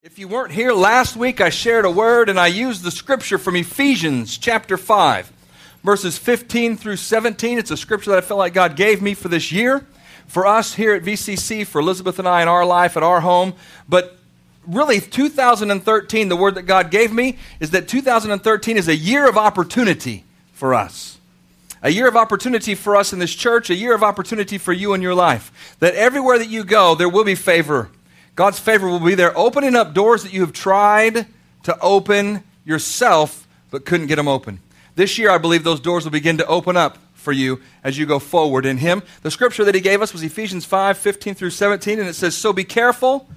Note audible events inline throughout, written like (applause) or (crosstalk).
If you weren't here last week, I shared a word and I used the scripture from Ephesians chapter 5, verses 15 through 17. It's a scripture that I felt like God gave me for this year, for us here at VCC, for Elizabeth and I in our life, at our home. But really, 2013, the word that God gave me is that 2013 is a year of opportunity for us. A year of opportunity for us in this church, a year of opportunity for you in your life. That everywhere that you go, there will be favor God's favor will be there, opening up doors that you have tried to open yourself but couldn't get them open. This year, I believe those doors will begin to open up for you as you go forward in Him. The scripture that He gave us was Ephesians 5 15 through 17, and it says, So be careful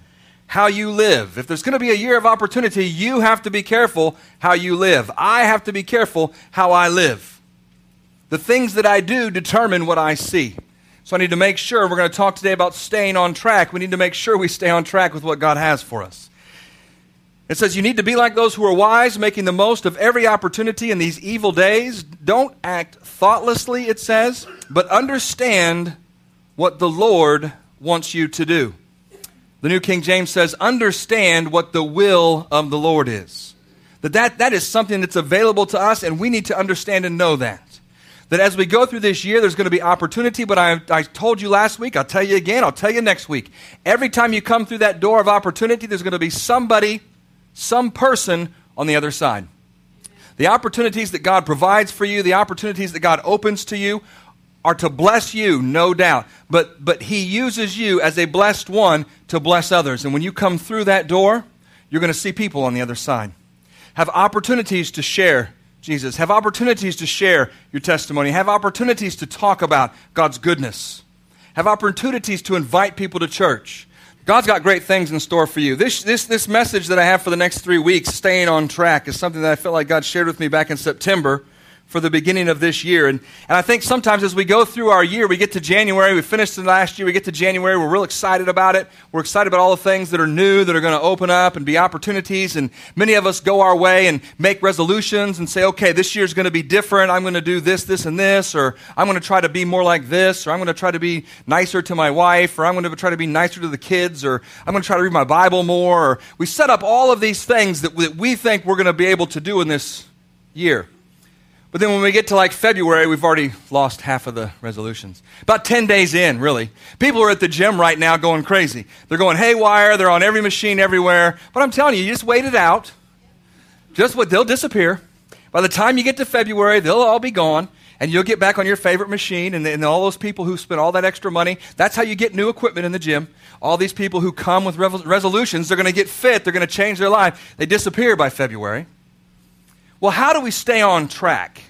how you live. If there's going to be a year of opportunity, you have to be careful how you live. I have to be careful how I live. The things that I do determine what I see. So I need to make sure, we're going to talk today about staying on track. We need to make sure we stay on track with what God has for us. It says, You need to be like those who are wise, making the most of every opportunity in these evil days. Don't act thoughtlessly, it says, but understand what the Lord wants you to do. The New King James says, Understand what the will of the Lord is. That, that, that is something that's available to us, and we need to understand and know that that as we go through this year, there's going to be opportunity, but I, I told you last week, I'll tell you again, I'll tell you next week. Every time you come through that door of opportunity, there's going to be somebody, some person on the other side. The opportunities that God provides for you, the opportunities that God opens to you, are to bless you, no doubt. But, but He uses you as a blessed one to bless others. And when you come through that door, you're going to see people on the other side. Have opportunities to share Jesus. Have opportunities to share your testimony. Have opportunities to talk about God's goodness. Have opportunities to invite people to church. God's got great things in store for you. This, this, this message that I have for the next three weeks, staying on track, is something that I felt like God shared with me back in September for the beginning of this year. And, and I think sometimes as we go through our year, we get to January, we finished the last year, we get to January, we're real excited about it. We're excited about all the things that are new, that are going to open up and be opportunities. And many of us go our way and make resolutions and say, okay, this year's going to be different. I'm going to do this, this, and this, or I'm going to try to be more like this, or I'm going to try to be nicer to my wife, or I'm going to try to be nicer to the kids, or I'm going to try to read my Bible more. Or we set up all of these things that, that we think we're going to be able to do in this year. But then when we get to like February, we've already lost half of the resolutions. About 10 days in, really. People are at the gym right now going crazy. They're going haywire, they're on every machine everywhere. But I'm telling you, you just wait it out. Just what they'll disappear. By the time you get to February, they'll all be gone, and you'll get back on your favorite machine. And, and all those people who spent all that extra money, that's how you get new equipment in the gym. All these people who come with resolutions, they're going to get fit, they're going to change their life. They disappear by February. Well, how do we stay on track?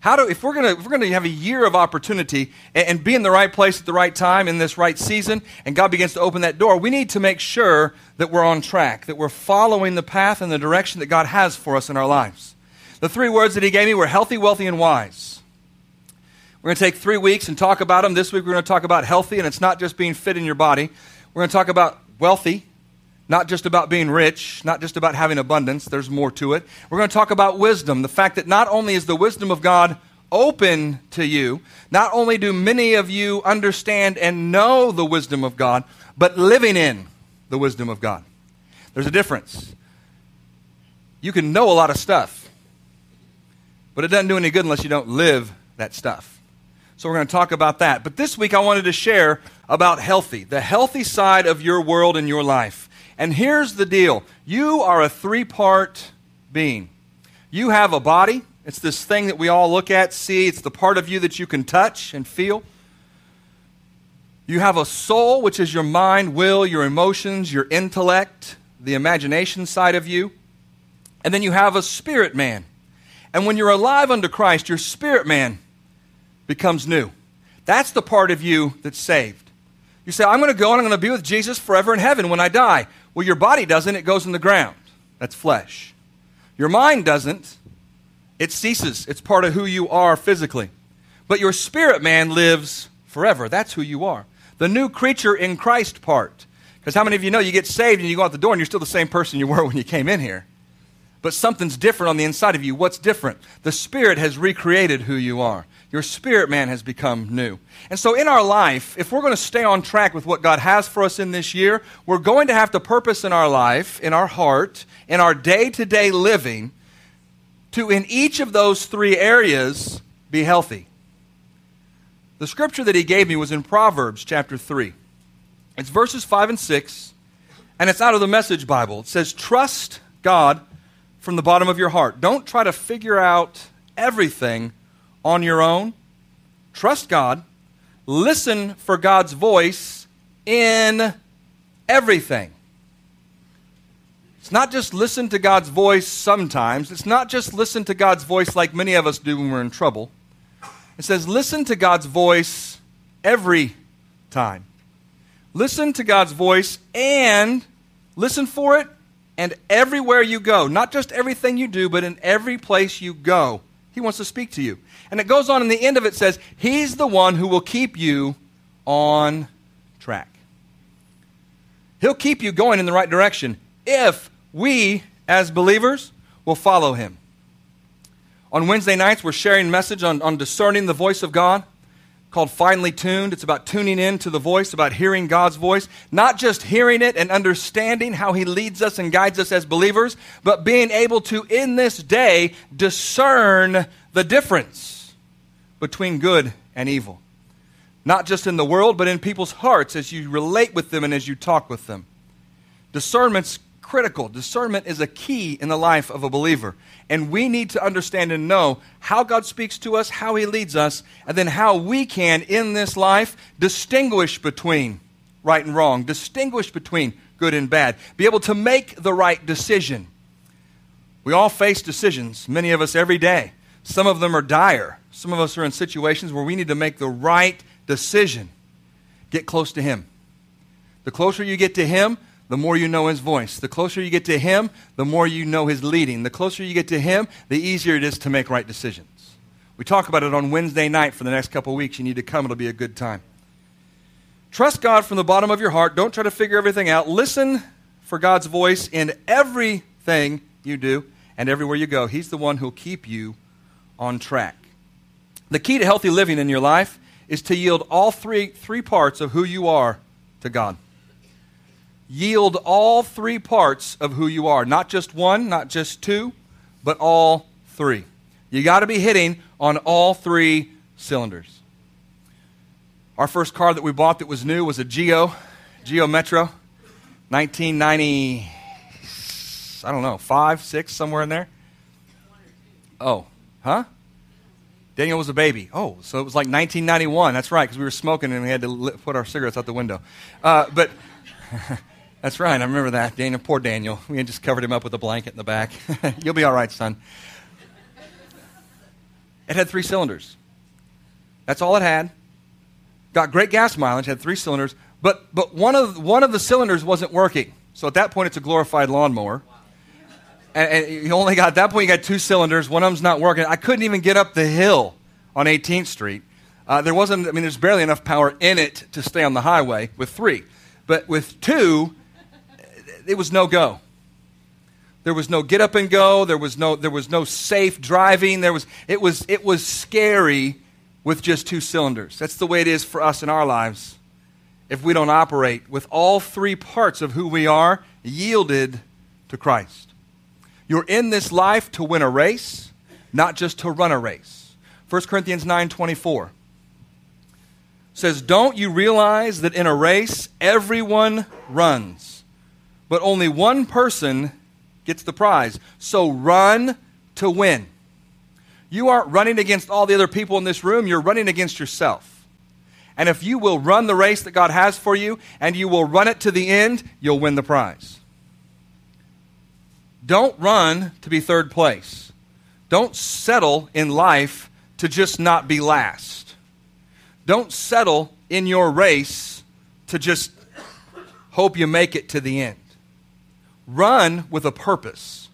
How do, if we're going if we're gonna have a year of opportunity and, and be in the right place at the right time in this right season, and God begins to open that door, we need to make sure that we're on track, that we're following the path and the direction that God has for us in our lives. The three words that He gave me were healthy, wealthy, and wise. We're going to take three weeks and talk about them. This week we're going to talk about healthy, and it's not just being fit in your body. We're going to talk about wealthy, not just about being rich, not just about having abundance, there's more to it. We're going to talk about wisdom, the fact that not only is the wisdom of God open to you, not only do many of you understand and know the wisdom of God, but living in the wisdom of God. There's a difference. You can know a lot of stuff, but it doesn't do any good unless you don't live that stuff. So we're going to talk about that. But this week I wanted to share about healthy, the healthy side of your world and your life. And here's the deal you are a three part being. You have a body, it's this thing that we all look at, see, it's the part of you that you can touch and feel. You have a soul, which is your mind, will, your emotions, your intellect, the imagination side of you. And then you have a spirit man. And when you're alive unto Christ, your spirit man becomes new. That's the part of you that's saved. You say, I'm going to go and I'm going to be with Jesus forever in heaven when I die. Well, your body doesn't, it goes in the ground. That's flesh. Your mind doesn't, it ceases. It's part of who you are physically. But your spirit man lives forever. That's who you are. The new creature in Christ part. Because how many of you know you get saved and you go out the door and you're still the same person you were when you came in here? but something's different on the inside of you. What's different? The Spirit has recreated who you are. Your spirit man has become new. And so, in our life, if we're going to stay on track with what God has for us in this year, we're going to have to purpose in our life, in our heart, in our day to day living, to in each of those three areas be healthy. The scripture that he gave me was in Proverbs chapter 3. It's verses 5 and 6, and it's out of the Message Bible. It says, Trust God from the bottom of your heart. Don't try to figure out everything on your own. Trust God. Listen for God's voice in everything. It's not just listen to God's voice sometimes. It's not just listen to God's voice like many of us do when we're in trouble. It says listen to God's voice every time. Listen to God's voice and listen for it and everywhere you go. Not just everything you do, but in every place you go. He wants to speak to you. And it goes on in the end of it says, He's the one who will keep you on track. He'll keep you going in the right direction if we, as believers, will follow Him. On Wednesday nights, we're sharing message on, on discerning the voice of God called Finely Tuned. It's about tuning in to the voice, about hearing God's voice, not just hearing it and understanding how He leads us and guides us as believers, but being able to, in this day, discern the difference between good and evil. Not just in the world, but in people's hearts as you relate with them and as you talk with them. Discernment's critical. Discernment is a key in the life of a believer. And we need to understand and know how God speaks to us, how He leads us, and then how we can, in this life, distinguish between right and wrong, distinguish between good and bad, be able to make the right decision. We all face decisions, many of us every day. Some of them are dire. Some of us are in situations where we need to make the right decision. Get close to Him. The closer you get to Him, the more you know His voice. The closer you get to Him, the more you know His leading. The closer you get to Him, the easier it is to make right decisions. We talk about it on Wednesday night for the next couple weeks. You need to come, it'll be a good time. Trust God from the bottom of your heart. Don't try to figure everything out. Listen for God's voice in everything you do and everywhere you go. He's the one who'll keep you on track. The key to healthy living in your life is to yield all three, three parts of who you are to God. Yield all three parts of who you are, not just one, not just two, but all three. You got to be hitting on all three cylinders. Our first car that we bought that was new was a Geo, Geo Metro, 1990, I don't know, five, six, somewhere in there. Oh, Huh? Daniel was a baby. Oh, so it was like 1991. That's right, because we were smoking and we had to put our cigarettes out the window. Uh, but (laughs) that's right, I remember that. Daniel, poor Daniel. We had just covered him up with a blanket in the back. (laughs) You'll be all right, son. It had three cylinders. That's all it had. Got great gas mileage, had three cylinders, but, but one, of, one of the cylinders wasn't working. So at that point, it's a glorified lawnmower and, and you only got at that point you got two cylinders. One of them's not working. I couldn't even get up the hill on 18th Street. Uh, there wasn't. I mean, there's barely enough power in it to stay on the highway with three, but with two, it was no go. There was no get up and go. There was no. There was no safe driving. There was. It was. It was scary with just two cylinders. That's the way it is for us in our lives. If we don't operate with all three parts of who we are yielded to Christ. You're in this life to win a race, not just to run a race. 1 Corinthians 9:24 says, "Don't you realize that in a race everyone runs, but only one person gets the prize. So run to win." You aren't running against all the other people in this room, you're running against yourself. And if you will run the race that God has for you and you will run it to the end, you'll win the prize. Don't run to be third place. Don't settle in life to just not be last. Don't settle in your race to just hope you make it to the end. Run with a purpose.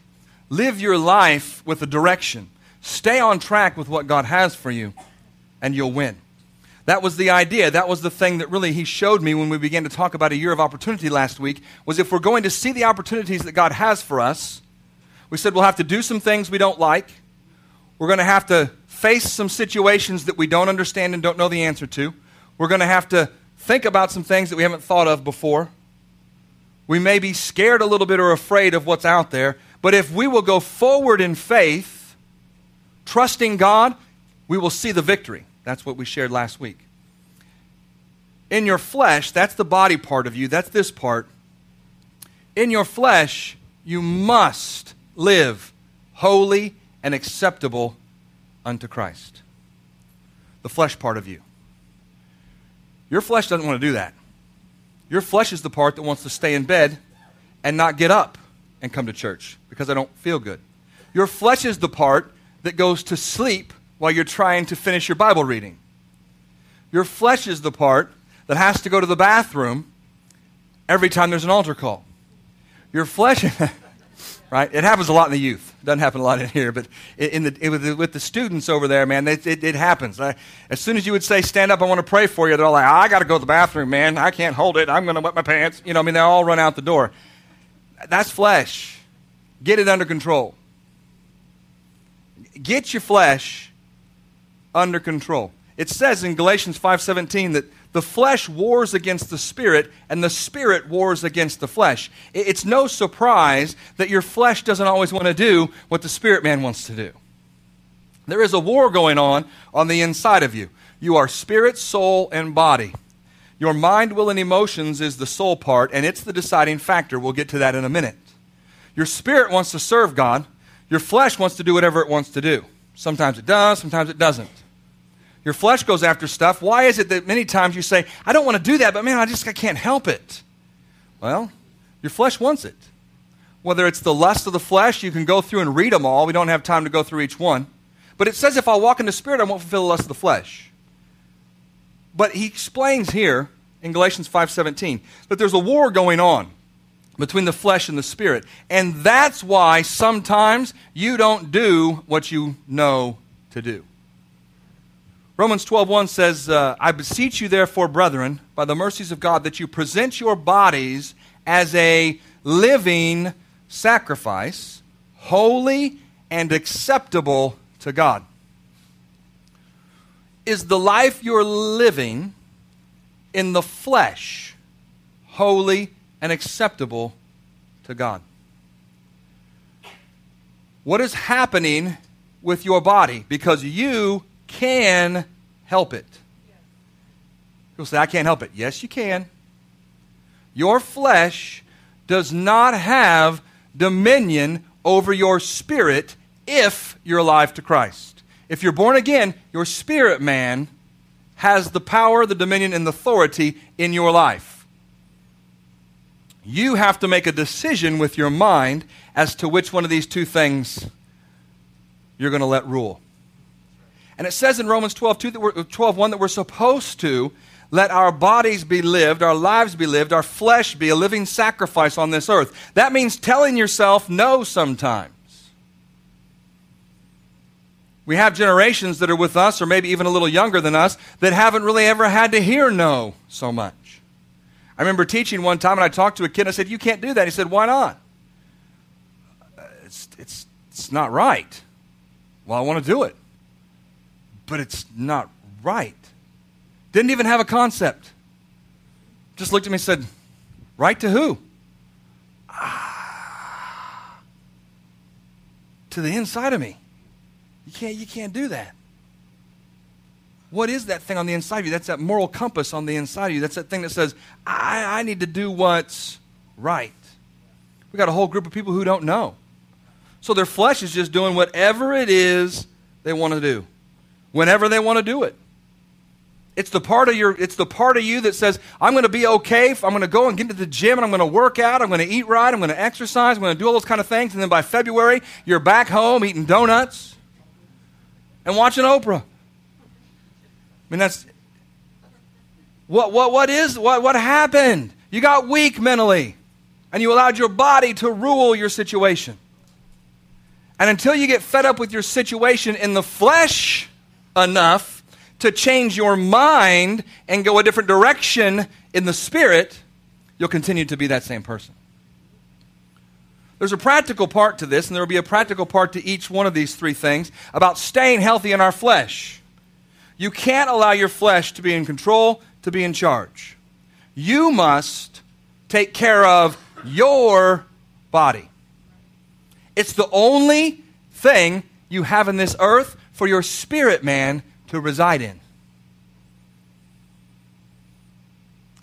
Live your life with a direction. Stay on track with what God has for you, and you'll win. That was the idea. That was the thing that really he showed me when we began to talk about a year of opportunity last week was if we're going to see the opportunities that God has for us, We said we'll have to do some things we don't like. We're going to have to face some situations that we don't understand and don't know the answer to. We're going to have to think about some things that we haven't thought of before. We may be scared a little bit or afraid of what's out there, but if we will go forward in faith, trusting God, we will see the victory. That's what we shared last week. In your flesh, that's the body part of you, that's this part. In your flesh, you must live holy and acceptable unto Christ. The flesh part of you. Your flesh doesn't want to do that. Your flesh is the part that wants to stay in bed and not get up and come to church because I don't feel good. Your flesh is the part that goes to sleep while you're trying to finish your Bible reading. Your flesh is the part that has to go to the bathroom every time there's an altar call. Your flesh, (laughs) right? It happens a lot in the youth. Doesn't happen a lot in here, but in the, with the students over there, man, it, it, it happens. I, as soon as you would say, stand up, I want to pray for you, they're all like, I got to go to the bathroom, man. I can't hold it. I'm going to wet my pants. You know, I mean, they all run out the door. That's flesh. Get it under control. Get your flesh under control. It says in Galatians 5:17 that the flesh wars against the spirit and the spirit wars against the flesh. It's no surprise that your flesh doesn't always want to do what the spirit man wants to do. There is a war going on on the inside of you. You are spirit, soul, and body. Your mind, will, and emotions is the soul part, and it's the deciding factor. We'll get to that in a minute. Your spirit wants to serve God. Your flesh wants to do whatever it wants to do. Sometimes it does, sometimes it doesn't. Your flesh goes after stuff. Why is it that many times you say, I don't want to do that, but man, I just I can't help it? Well, your flesh wants it. Whether it's the lust of the flesh, you can go through and read them all. We don't have time to go through each one. But it says if I walk in the Spirit, I won't fulfill the lust of the flesh. But he explains here in Galatians 5.17 that there's a war going on between the flesh and the spirit. And that's why sometimes you don't do what you know to do. Romans 12:1 says, uh, "I beseech you therefore, brethren, by the mercies of God, that you present your bodies as a living sacrifice, holy and acceptable to God." Is the life you're living in the flesh holy and acceptable to God? What is happening with your body? Because you can help it. People say, I can't help it. Yes, you can. Your flesh does not have dominion over your spirit if you're alive to Christ. If you're born again, your spirit man has the power, the dominion, and the authority in your life. You have to make a decision with your mind as to which one of these two things you're going to let rule. And it says in Romans 12, 2 that we're, 12 1 that we're supposed to let our bodies be lived, our lives be lived, our flesh be a living sacrifice on this earth. That means telling yourself no sometimes. We have generations that are with us, or maybe even a little younger than us, that haven't really ever had to hear no so much. I remember teaching one time, and I talked to a kid, and I said, You can't do that. He said, Why not? It's, it's, it's not right. Well, I want to do it but it's not right. Didn't even have a concept. Just looked at me and said, Right to who? Ah, to the inside of me. You can't, you can't do that. What is that thing on the inside of you? That's that moral compass on the inside of you. That's that thing that says, I, I need to do what's right. We got a whole group of people who don't know. So their flesh is just doing whatever it is they want to do whenever they want to do it. It's the part of your it's the part of you that says, I'm going to be okay. I'm going to go and get to the gym and I'm going to work out. I'm going to eat right. I'm going to exercise. I'm going to do all those kind of things. And then by February, you're back home eating donuts and watching Oprah. I mean, that's what what what is what what happened? You got weak mentally, and you allowed your body to rule your situation. And until you get fed up with your situation in the flesh, enough to change your mind and go a different direction in the spirit, you'll continue to be that same person. There's a practical part to this, and there will be a practical part to each one of these three things about staying healthy in our flesh. You can't allow your flesh to be in control, to be in charge. You must take care of your body. It's the only thing you have in this earth for your spirit man to reside in.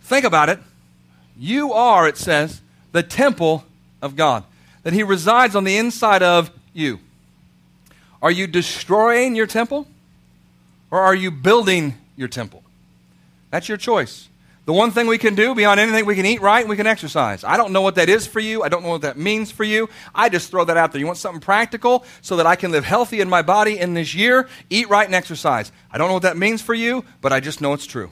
Think about it. You are, it says, the temple of God, that He resides on the inside of you. Are you destroying your temple? Or are you building your temple? That's your choice. The one thing we can do beyond anything, we can eat right and we can exercise. I don't know what that is for you. I don't know what that means for you. I just throw that out there. You want something practical so that I can live healthy in my body in this year? Eat right and exercise. I don't know what that means for you, but I just know it's true.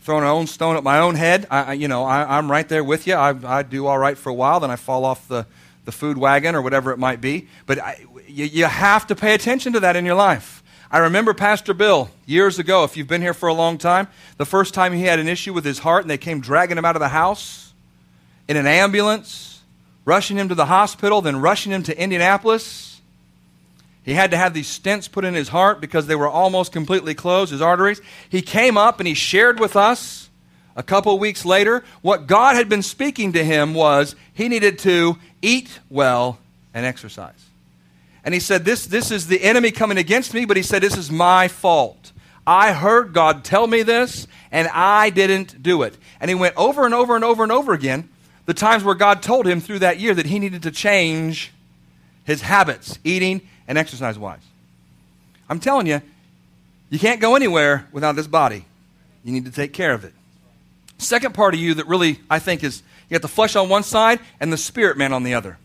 Throwing my own stone at my own head, I, you know, I, am right there with you. I, I, do all right for a while, then I fall off the, the food wagon or whatever it might be. But I, you, you have to pay attention to that in your life. I remember Pastor Bill years ago, if you've been here for a long time, the first time he had an issue with his heart and they came dragging him out of the house in an ambulance, rushing him to the hospital, then rushing him to Indianapolis. He had to have these stents put in his heart because they were almost completely closed, his arteries. He came up and he shared with us a couple weeks later. What God had been speaking to him was he needed to eat well and exercise. And he said, this, this is the enemy coming against me, but he said, This is my fault. I heard God tell me this, and I didn't do it. And he went over and over and over and over again the times where God told him through that year that he needed to change his habits, eating and exercise wise. I'm telling you, you can't go anywhere without this body. You need to take care of it. Second part of you that really, I think, is you got the flesh on one side and the spirit man on the other.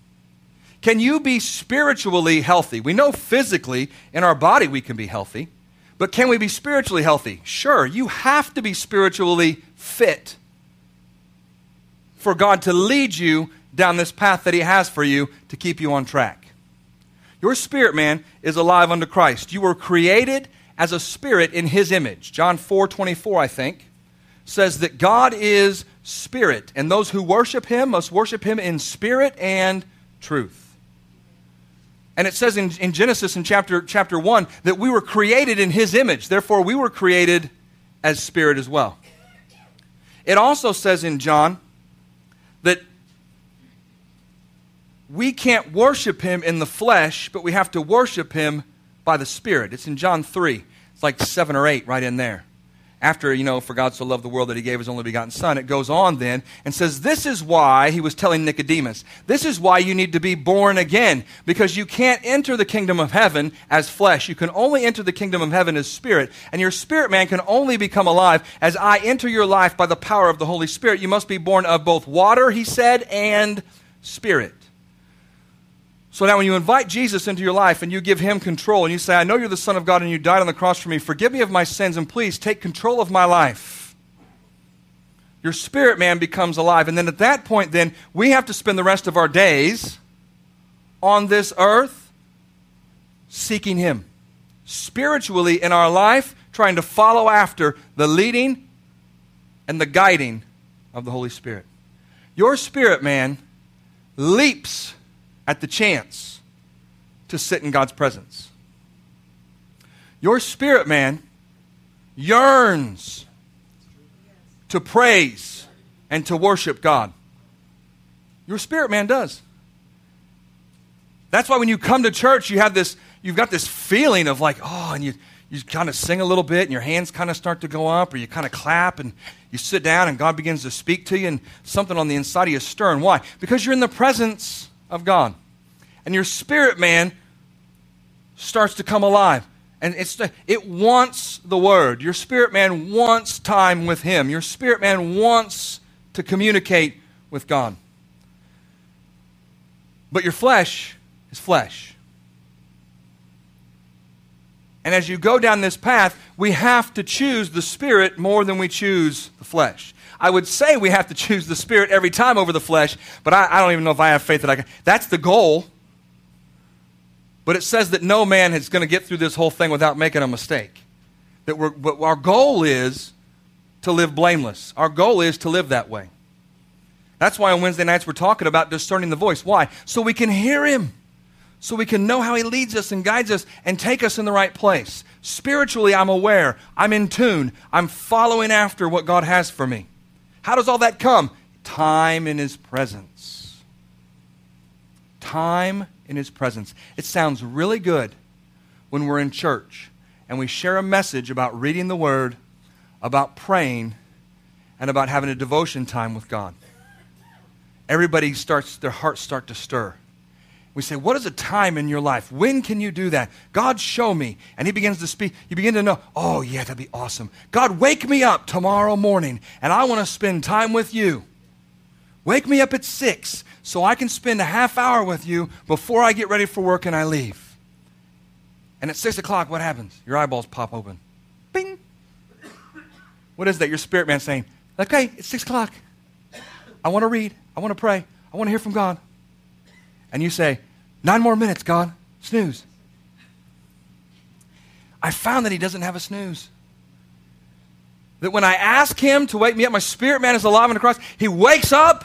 Can you be spiritually healthy? We know physically in our body we can be healthy, but can we be spiritually healthy? Sure, you have to be spiritually fit for God to lead you down this path that He has for you to keep you on track. Your spirit man is alive unto Christ. You were created as a spirit in His image. John 4 24, I think, says that God is spirit, and those who worship Him must worship Him in spirit and truth. And it says in, in Genesis in chapter, chapter 1 that we were created in his image. Therefore, we were created as spirit as well. It also says in John that we can't worship him in the flesh, but we have to worship him by the Spirit. It's in John 3. It's like 7 or 8 right in there after, you know, for God so loved the world that he gave his only begotten Son, it goes on then and says, This is why he was telling Nicodemus, this is why you need to be born again, because you can't enter the kingdom of heaven as flesh. You can only enter the kingdom of heaven as spirit, and your spirit man can only become alive as I enter your life by the power of the Holy Spirit. You must be born of both water, he said, and spirit. So now, when you invite Jesus into your life and you give him control and you say, I know you're the Son of God and you died on the cross for me, forgive me of my sins and please take control of my life. Your spirit man becomes alive. And then at that point, then, we have to spend the rest of our days on this earth seeking him. Spiritually in our life, trying to follow after the leading and the guiding of the Holy Spirit. Your spirit man leaps at the chance to sit in God's presence. Your spirit man yearns to praise and to worship God. Your spirit man does. That's why when you come to church, you have this, you've got this feeling of like, oh, and you, you kind of sing a little bit and your hands kind of start to go up or you kind of clap and you sit down and God begins to speak to you and something on the inside of you is stirring. Why? Because you're in the presence of God. And your spirit man starts to come alive. And it's it wants the word. Your spirit man wants time with him. Your spirit man wants to communicate with God. But your flesh is flesh. And as you go down this path, we have to choose the spirit more than we choose the flesh. I would say we have to choose the spirit every time over the flesh, but I, I don't even know if I have faith that I can. That's the goal. But it says that no man is going to get through this whole thing without making a mistake. That we're, but our goal is to live blameless. Our goal is to live that way. That's why on Wednesday nights we're talking about discerning the voice. Why? So we can hear Him, so we can know how He leads us and guides us and take us in the right place. Spiritually, I'm aware, I'm in tune, I'm following after what God has for me. How does all that come? Time in His presence. Time in His presence. It sounds really good when we're in church and we share a message about reading the Word, about praying, and about having a devotion time with God. Everybody starts, their hearts start to stir. We say, What is a time in your life? When can you do that? God, show me. And He begins to speak. You begin to know, Oh, yeah, that'd be awesome. God, wake me up tomorrow morning, and I want to spend time with you. Wake me up at six so I can spend a half hour with you before I get ready for work and I leave. And at 6 o'clock, what happens? Your eyeballs pop open. Bing! What is that? Your spirit man saying, okay, it's 6 o'clock. I want to read. I want to pray. I want to hear from God. And you say, nine more minutes, God. Snooze. I found that he doesn't have a snooze. That when I ask him to wake me up, my spirit man is alive on the cross. He wakes up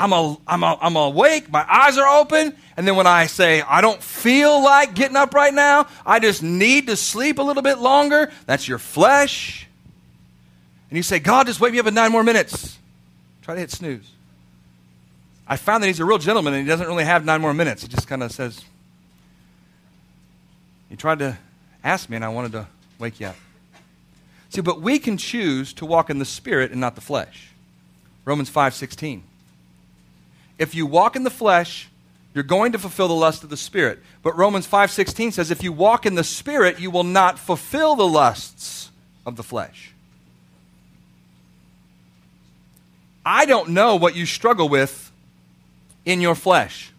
I'm, a, I'm, a, I'm awake, my eyes are open, and then when I say, I don't feel like getting up right now, I just need to sleep a little bit longer, that's your flesh. And you say, God, just wake me up in nine more minutes. Try to hit snooze. I found that he's a real gentleman and he doesn't really have nine more minutes. He just kind of says, He tried to ask me and I wanted to wake you up. See, but we can choose to walk in the spirit and not the flesh. Romans 5 16 if you walk in the flesh, you're going to fulfill the lust of the spirit. But Romans 5:16 says if you walk in the spirit, you will not fulfill the lusts of the flesh. I don't know what you struggle with in your flesh.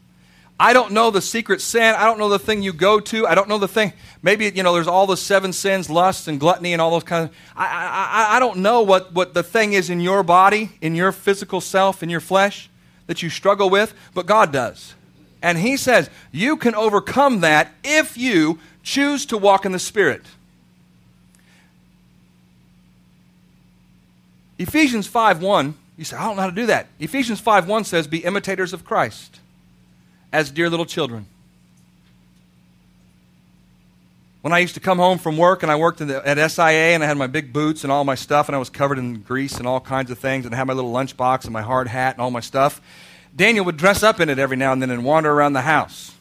I don't know the secret sin. I don't know the thing you go to. I don't know the thing. Maybe, you know, there's all the seven sins, lust and gluttony and all those kind of. I, I, I don't know what, what the thing is in your body, in your physical self, in your flesh that you struggle with, but God does. And He says you can overcome that if you choose to walk in the Spirit. Ephesians 5 1, you say, I don't know how to do that. Ephesians 5 1 says, Be imitators of Christ as dear little children. When I used to come home from work and I worked the, at SIA and I had my big boots and all my stuff and I was covered in grease and all kinds of things and I had my little lunchbox and my hard hat and all my stuff, Daniel would dress up in it every now and then and wander around the house.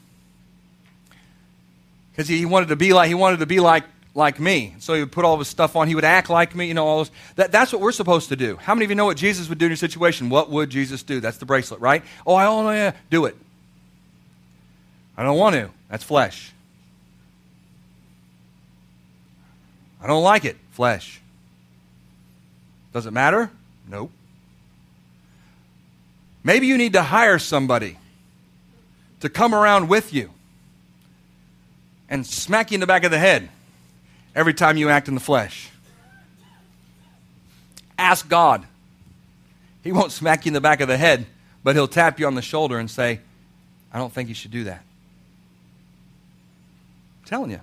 Because he wanted to be like he wanted to be like like me. So he would put all of his stuff on. He would act like me, you know, all those. That, that's what we're supposed to do. How many of you know what Jesus would do in your situation? What would Jesus do? That's the bracelet, right? Oh, I don't know. Yeah. Uh, do it. I don't want to. That's flesh. I don't like it. Flesh. Does it matter? Nope. Maybe you need to hire somebody to come around with you and smack you in the back of the head every time you act in the flesh. Ask God. He won't smack you in the back of the head, but he'll tap you on the shoulder and say, I don't think you should do that. I'm telling you.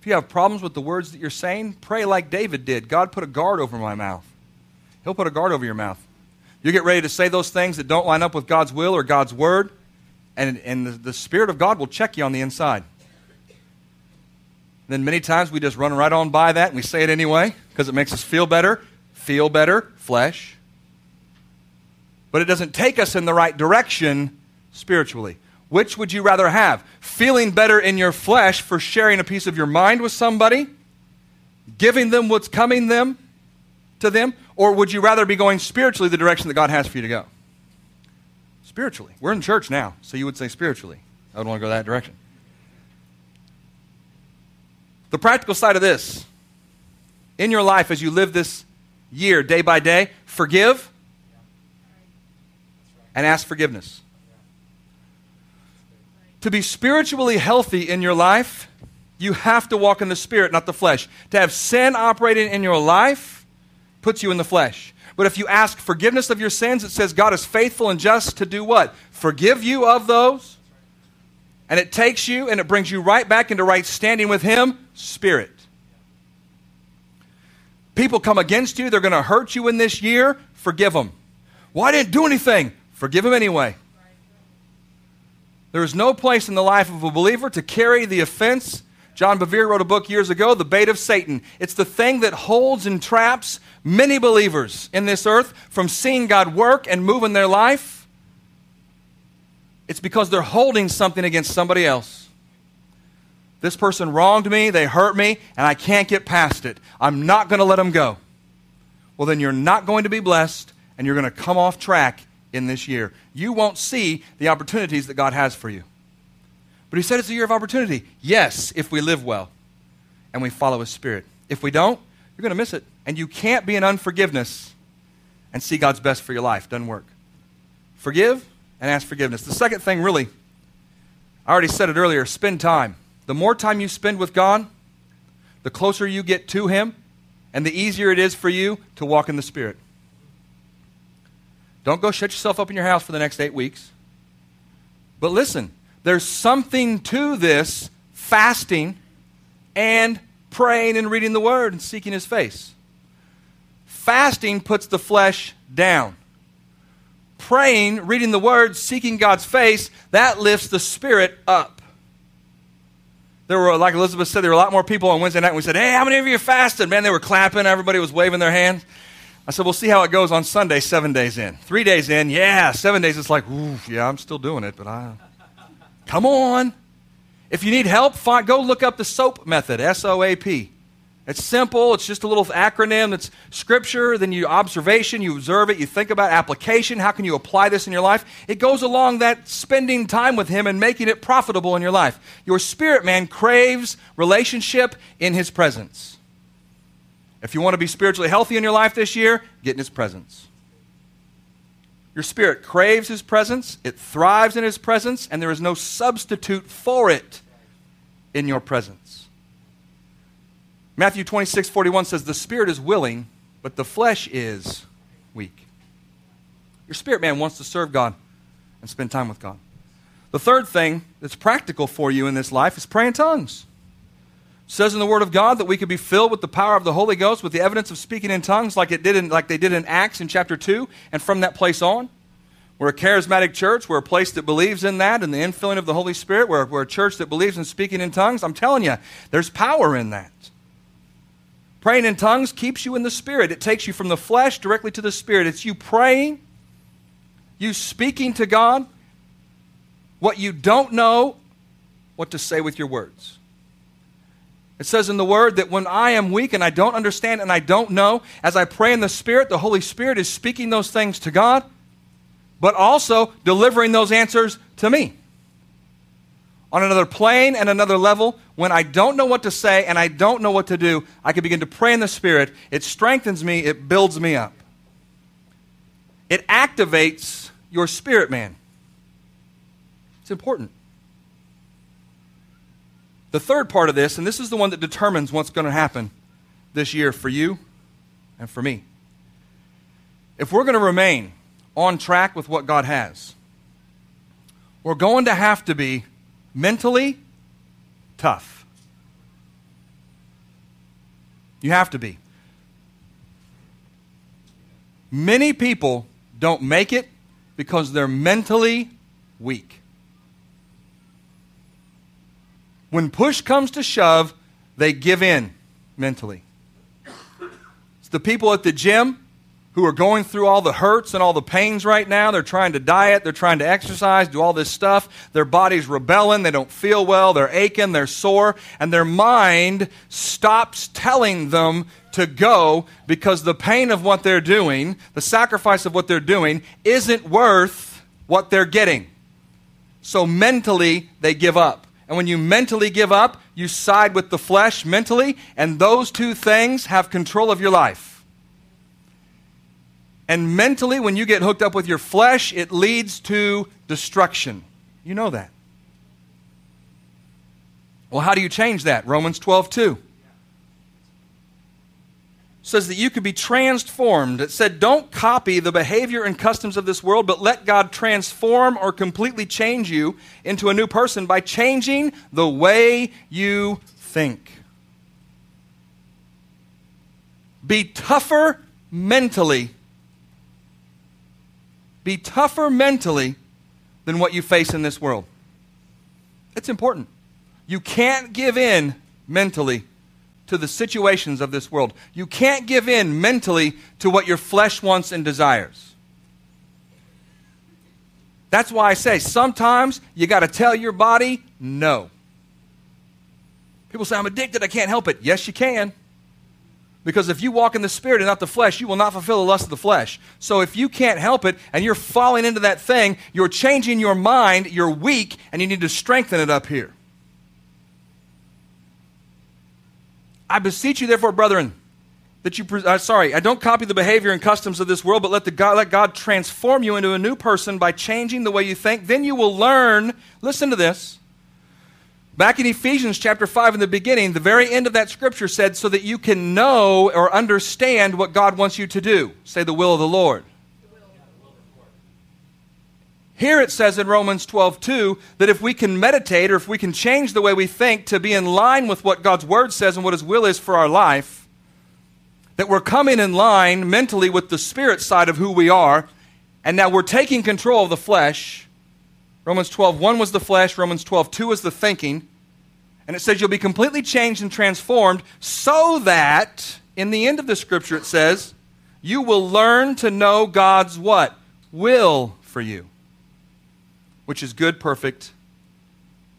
If you have problems with the words that you're saying, pray like David did. God put a guard over my mouth. He'll put a guard over your mouth. You get ready to say those things that don't line up with God's will or God's word, and, and the, the Spirit of God will check you on the inside. Then many times we just run right on by that and we say it anyway because it makes us feel better. Feel better, flesh. But it doesn't take us in the right direction spiritually. Which would you rather have? Feeling better in your flesh for sharing a piece of your mind with somebody, giving them what's coming them to them, or would you rather be going spiritually the direction that God has for you to go? Spiritually. We're in church now, so you would say spiritually. I would want to go that direction. The practical side of this in your life as you live this year, day by day, forgive and ask forgiveness. To be spiritually healthy in your life, you have to walk in the spirit, not the flesh. To have sin operating in your life puts you in the flesh. But if you ask forgiveness of your sins, it says God is faithful and just to do what? Forgive you of those. And it takes you and it brings you right back into right standing with Him, spirit. People come against you, they're going to hurt you in this year, forgive them. Well, I didn't do anything. Forgive them anyway. There is no place in the life of a believer to carry the offense. John Bevere wrote a book years ago, The Bait of Satan. It's the thing that holds and traps many believers in this earth from seeing God work and move in their life. It's because they're holding something against somebody else. This person wronged me, they hurt me, and I can't get past it. I'm not going to let them go. Well, then you're not going to be blessed, and you're going to come off track in this year. You won't see the opportunities that God has for you. But He said it's a year of opportunity. Yes, if we live well and we follow His Spirit. If we don't, you're going to miss it. And you can't be in unforgiveness and see God's best for your life. Doesn't work. Forgive and ask forgiveness. The second thing, really, I already said it earlier spend time. The more time you spend with God, the closer you get to Him, and the easier it is for you to walk in the Spirit. Don't go shut yourself up in your house for the next eight weeks. But listen, there's something to this fasting and praying and reading the Word and seeking His face. Fasting puts the flesh down. Praying, reading the Word, seeking God's face, that lifts the spirit up. There were, like Elizabeth said, there were a lot more people on Wednesday night. And we said, Hey, how many of you fasted? Man, they were clapping. Everybody was waving their hands. I said, We'll see how it goes on Sunday, seven days in. Three days in, yeah. Seven days, it's like, Ooh, yeah, I'm still doing it, but I. Come on. If you need help, fine, go look up the SOAP method, S O A P. It's simple. It's just a little acronym that's scripture, then you observation, you observe it, you think about application. How can you apply this in your life? It goes along that spending time with Him and making it profitable in your life. Your spirit man craves relationship in His presence. If you want to be spiritually healthy in your life this year, get in His presence. Your spirit craves His presence, it thrives in His presence, and there is no substitute for it in your presence. Matthew 26, 41 says, The spirit is willing, but the flesh is weak. Your spirit man wants to serve God and spend time with God. The third thing that's practical for you in this life is pray in tongues. It says in the Word of God that we could be filled with the power of the Holy Ghost with the evidence of speaking in tongues like, it did in, like they did in Acts in chapter 2, and from that place on. We're a charismatic church. We're a place that believes in that and the infilling of the Holy Spirit. We're, we're a church that believes in speaking in tongues. I'm telling you, there's power in that. Praying in tongues keeps you in the Spirit. It takes you from the flesh directly to the Spirit. It's you praying, you speaking to God what you don't know what to say with your words. It says in the Word that when I am weak and I don't understand and I don't know, as I pray in the Spirit, the Holy Spirit is speaking those things to God, but also delivering those answers to me on another plane and another level, when I don't know what to say and I don't know what to do, I can begin to pray in the Spirit. It strengthens me, it builds me up. It activates your spirit man. It's important. The third part of this, and this is the one that determines what's going to happen this year for you and for me. If we're going to remain on track with what God has, we're going to have to be mentally tough. You have to be. Many people don't make it because they're mentally weak. When push comes to shove, they give in mentally. It's the people at the gym who are going through all the hurts and all the pains right now. They're trying to diet, they're trying to exercise, do all this stuff. Their body's rebelling, they don't feel well, they're aching, they're sore, and their mind stops telling them to go because the pain of what they're doing, the sacrifice of what they're doing, isn't worth what they're getting. So mentally, they give up. And when you mentally give up, you side with the flesh mentally, and those two things have control of your life. And mentally, when you get hooked up with your flesh, it leads to destruction. You know that. Well, how do you change that? Romans 12, 2 says that you could be transformed. It said, don't copy the behavior and customs of this world, but let God transform or completely change you into a new person by changing the way you think. Be tougher mentally be tougher mentally than what you face in this world. It's important. You can't give in mentally to the situations of this world. You can't give in mentally to what your flesh wants and desires. That's why I say sometimes you got to tell your body no. People say, I'm addicted, I can't help it. Yes, you can. Because if you walk in the spirit and not the flesh, you will not fulfill the lust of the flesh. So if you can't help it and you're falling into that thing, you're changing your mind, you're weak, and you need to strengthen it up here. I beseech you, therefore, brethren, that you, uh, sorry, I don't copy the behavior and customs of this world, but let, the God, let God transform you into a new person by changing the way you think. Then you will learn, listen to this. Back in Ephesians chapter 5 in the beginning, the very end of that scripture said, so that you can know or understand what God wants you to do. Say the will of the Lord. Here it says in Romans 12, 2, that if we can meditate or if we can change the way we think to be in line with what God's Word says and what His will is for our life, that we're coming in line mentally with the spirit side of who we are, and now we're taking control of the flesh. Romans 12, 1 was the flesh, Romans 12, 2 is the thinking. And it says you'll be completely changed and transformed so that, in the end of the scripture, it says, you will learn to know God's what? Will for you which is good, perfect,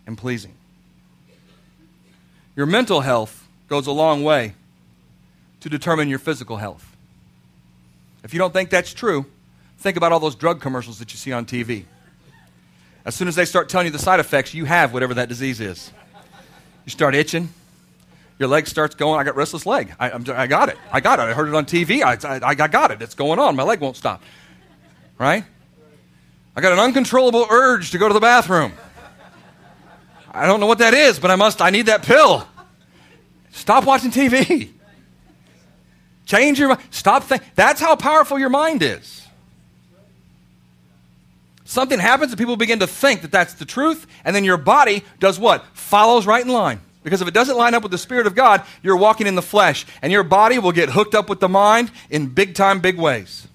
and pleasing. Your mental health goes a long way to determine your physical health. If you don't think that's true, think about all those drug commercials that you see on TV. As soon as they start telling you the side effects, you have whatever that disease is. You start itching, your leg starts going. I got restless leg. I, I got it. I got it. I heard it on TV. I, I, I got it. It's going on. My leg won't stop. Right? I got an uncontrollable urge to go to the bathroom. I don't know what that is, but I must, I need that pill. Stop watching TV. Change your mind. Stop thinking. That's how powerful your mind is. Something happens and people begin to think that that's the truth, and then your body does what? Follows right in line. Because if it doesn't line up with the Spirit of God, you're walking in the flesh, and your body will get hooked up with the mind in big time, big ways.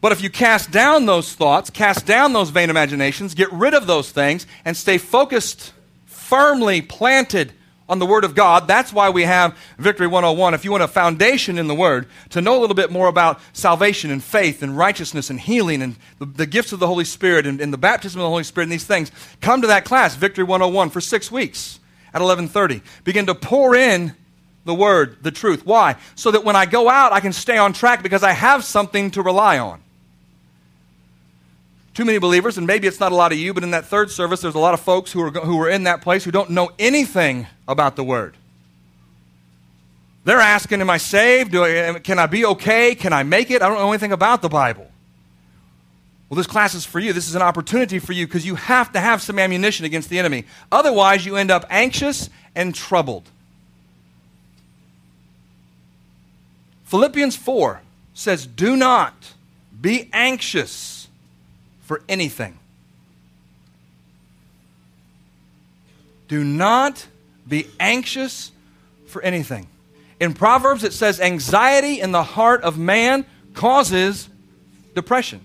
But if you cast down those thoughts, cast down those vain imaginations, get rid of those things, and stay focused, firmly planted on the Word of God, that's why we have Victory 101. If you want a foundation in the Word, to know a little bit more about salvation and faith and righteousness and healing and the, the gifts of the Holy Spirit and, and the baptism of the Holy Spirit and these things, come to that class, Victory 101, for six weeks at 1130. Begin to pour in the Word, the truth. Why? So that when I go out, I can stay on track because I have something to rely on too many believers, and maybe it's not a lot of you, but in that third service, there's a lot of folks who are, who are in that place who don't know anything about the Word. They're asking, Am I saved? I, can I be okay? Can I make it? I don't know anything about the Bible. Well, this class is for you. This is an opportunity for you because you have to have some ammunition against the enemy. Otherwise, you end up anxious and troubled. Philippians 4 says, Do not be anxious for anything. Do not be anxious for anything. In Proverbs, it says, anxiety in the heart of man causes depression.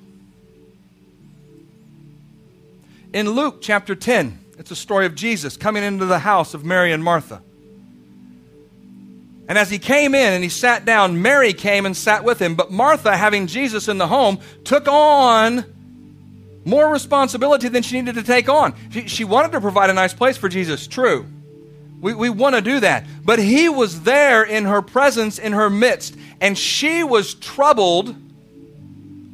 In Luke chapter 10, it's a story of Jesus coming into the house of Mary and Martha. And as he came in and he sat down, Mary came and sat with him. But Martha, having Jesus in the home, took on more responsibility than she needed to take on. She, she wanted to provide a nice place for Jesus, true. We, we want to do that. But he was there in her presence, in her midst, and she was troubled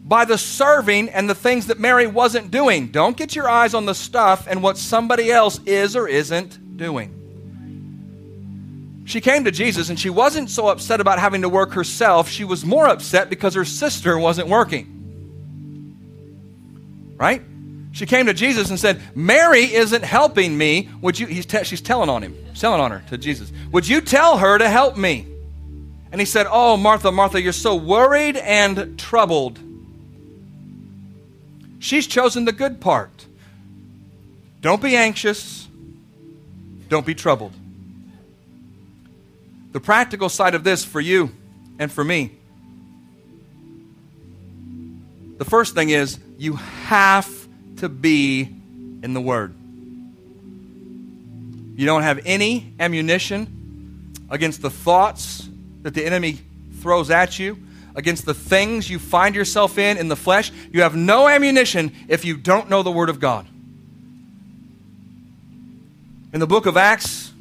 by the serving and the things that Mary wasn't doing. Don't get your eyes on the stuff and what somebody else is or isn't doing. She came to Jesus and she wasn't so upset about having to work herself. She was more upset because her sister wasn't working right? She came to Jesus and said, Mary isn't helping me. Would you, te- she's telling on him, telling on her to Jesus. Would you tell her to help me? And he said, Oh, Martha, Martha, you're so worried and troubled. She's chosen the good part. Don't be anxious. Don't be troubled. The practical side of this for you and for me The first thing is you have to be in the Word. You don't have any ammunition against the thoughts that the enemy throws at you, against the things you find yourself in in the flesh. You have no ammunition if you don't know the Word of God. In the book of Acts,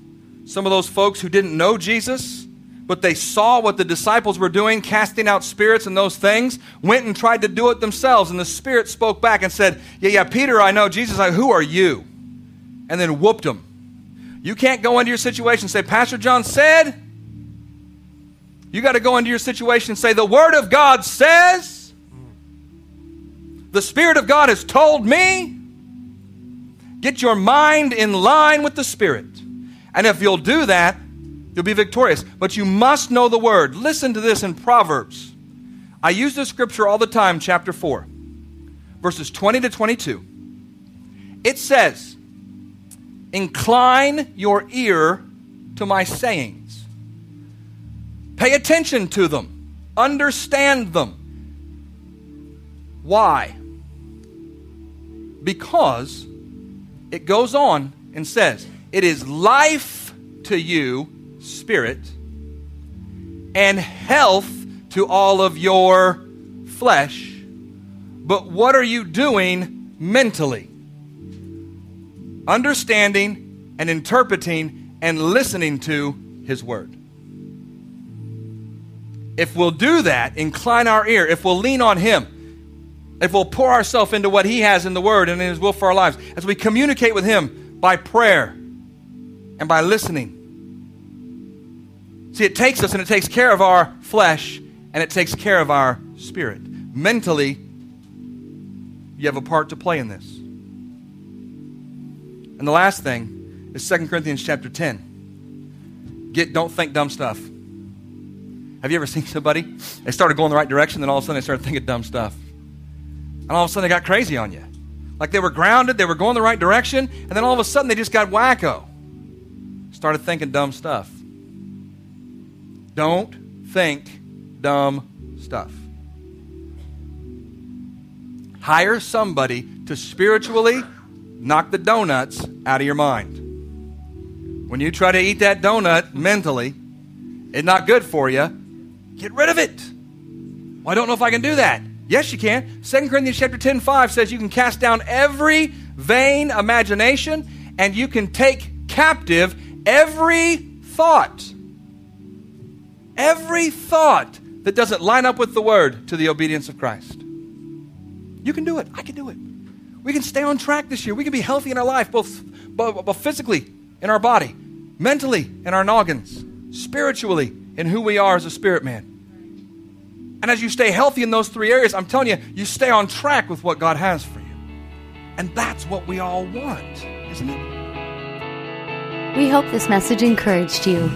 some of those folks who didn't know Jesus, but they saw what the disciples were doing, casting out spirits and those things, went and tried to do it themselves. And the Spirit spoke back and said, Yeah, yeah, Peter, I know. Jesus, I, who are you? And then whooped them. You can't go into your situation and say, Pastor John said. You got to go into your situation and say, The Word of God says. The Spirit of God has told me. Get your mind in line with the Spirit. And if you'll do that, You'll be victorious. But you must know the word. Listen to this in Proverbs. I use this scripture all the time, chapter 4, verses 20 to 22. It says, Incline your ear to my sayings, pay attention to them, understand them. Why? Because it goes on and says, It is life to you spirit, and health to all of your flesh. But what are you doing mentally? Understanding and interpreting and listening to His Word. If we'll do that, incline our ear, if we'll lean on Him, if we'll pour ourselves into what He has in the Word and in His will for our lives, as we communicate with Him by prayer and by listening, See, it takes us and it takes care of our flesh and it takes care of our spirit. Mentally, you have a part to play in this. And the last thing is 2 Corinthians chapter 10. Get don't think dumb stuff. Have you ever (laughs) seen somebody? They started going the right direction, then all of a sudden they started thinking dumb stuff. And all of a sudden they got crazy on you. Like they were grounded, they were going the right direction, and then all of a sudden they just got wacko. Started thinking dumb stuff. Don't think dumb stuff. Hire somebody to spiritually knock the donuts out of your mind. When you try to eat that donut mentally, it's not good for you. Get rid of it. Well, I don't know if I can do that. Yes, you can. 2 Corinthians chapter 10, 5 says you can cast down every vain imagination and you can take captive every thought every thought that doesn't line up with the word to the obedience of Christ. You can do it. I can do it. We can stay on track this year. We can be healthy in our life, both, both physically in our body, mentally in our noggins, spiritually in who we are as a spirit man. And as you stay healthy in those three areas, I'm telling you, you stay on track with what God has for you. And that's what we all want, isn't it? We hope this message encouraged you.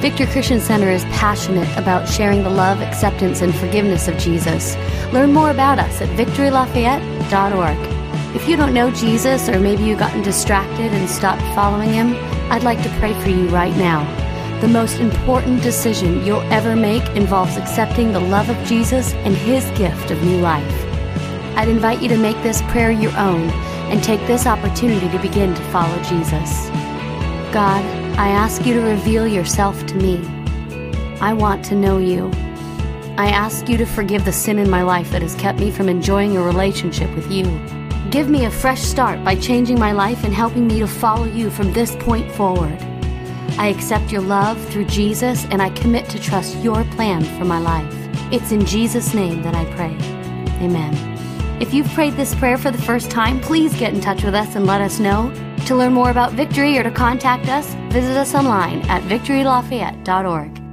Victory Christian Center is passionate about sharing the love, acceptance, and forgiveness of Jesus. Learn more about us at victorylafayette.org. If you don't know Jesus, or maybe you've gotten distracted and stopped following him, I'd like to pray for you right now. The most important decision you'll ever make involves accepting the love of Jesus and his gift of new life. I'd invite you to make this prayer your own and take this opportunity to begin to follow Jesus. God, I ask you to reveal yourself to me. I want to know you. I ask you to forgive the sin in my life that has kept me from enjoying a relationship with you. Give me a fresh start by changing my life and helping me to follow you from this point forward. I accept your love through Jesus and I commit to trust your plan for my life. It's in Jesus' name that I pray. Amen. If you've prayed this prayer for the first time, please get in touch with us and let us know. To learn more about Victory or to contact us, visit us online at victorylafayette.org.